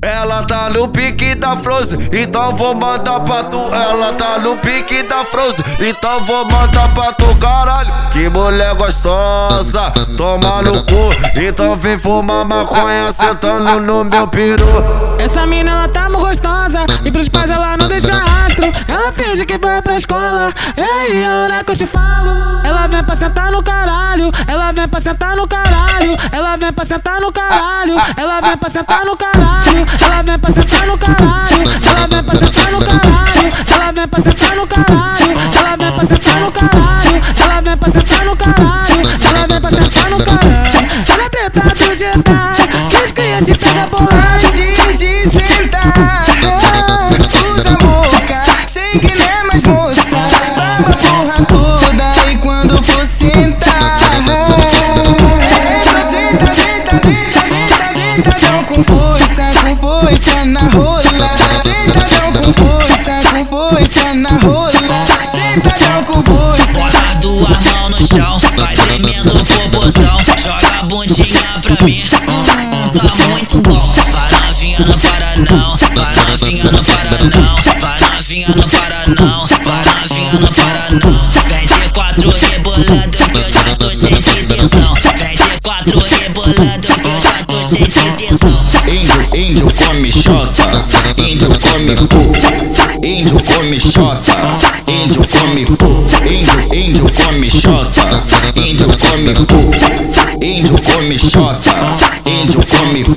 Ela tá no pique da Frozen, então vou mandar pra tu. Ela tá no pique da Frozen, então vou mandar pra tu, caralho. Que mulher gostosa, toma no cu. Então vem fumar maconha sentando no meu peru. Essa mina ela tá muito gostosa, e pros pais ela não deixa rastro. Ela finge que vai pra escola, ei, a hora que eu te falo. Ela vem pra sentar no caralho, ela vem pra sentar no caralho, ela vem pra sentar no caralho, ela vem pra sentar no caralho. Ela vem pra sentar no caralho. Ela vem pra sentar no caralho. Ela vem pra sentar no caralho. Ela vem pra sentar no caralho. Ela vem pra sentar no caralho. Ela vem pra sentar no caralho. Ela tenta do Jedi. Que pegam bolão. Antes de sentar, usa a boca. Sei que não força na rola. Sentadão com força, com força na rola. Sentadão com força. Bota duas mãos no chão, vai tremendo popozão. Joga a bundinha pra mim, hum, tá muito bom. Vai novinha, não para não. Vai novinha, não para não. Vai novinha, não para Índio, come xota, índio come cu, índio come xota, índio come cu, índio, índio come xota, índio come cu, índio come xota, índio come cu.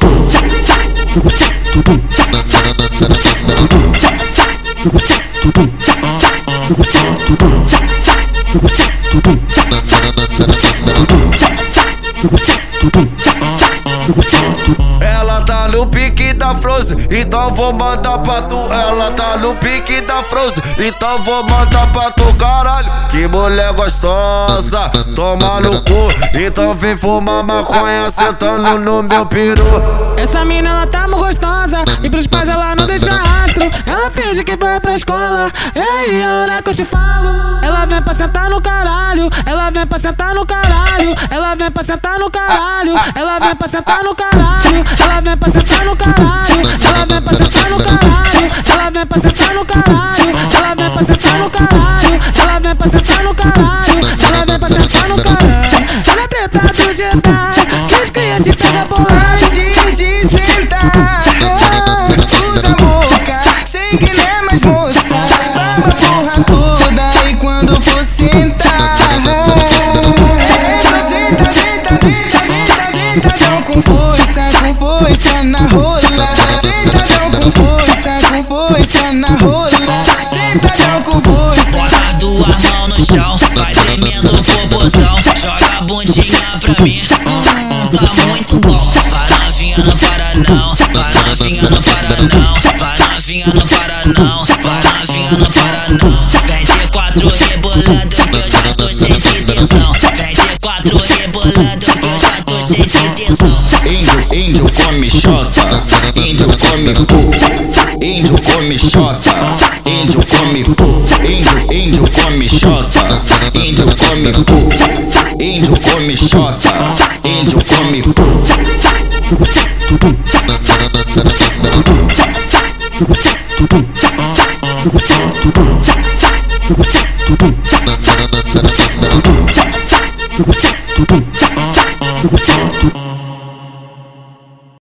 Frozen, então vou mandar pra tu. Ela tá no pique da Frozen, então vou mandar pra tu, caralho. Que mulher gostosa, toma no cu. Então vem fumar maconha sentando no meu peru. Essa mina ela tá muito gostosa, e pros pais ela não deixa rastro. Ela finge que vai pra escola, ei, a hora que eu te falo. Ela vem pra sentar no caralho, ela vem pra sentar no caralho, ela vem pra sentar no caralho, ela vem pra sentar no caralho, ela vem pra sentar vem pra sentar no caralho, ela vem pra sentar no caralho, ela vem pra sentar no caralho, ela vem pra sentar no caralho, ela vem pra sentar no caralho. Ela tenta do que os clientes pegam bolão. Antes de sentar, usa a boca. Sei que não é mais moça. Baba porra toda. E quando for sentar, é senta, senta, senta, senta, sentadão com força, com força na rola. Sentadão com força, com força na rola. Sentadão com força. Bota duas mãos no chão, vai tremendo popozão. Joga a bundinha pra mim, hum, tá muito bom. Vai novinha, não para não. Vai novinha, não para não. Vai novinha, não para não. Vai novinha, não para não. Vem de quatro rebolando que eu já Índio, come xota, índio come cu, índio come xota, índio come cu, índio, índio come xota, índio come cu, índio come xota, índio come cu.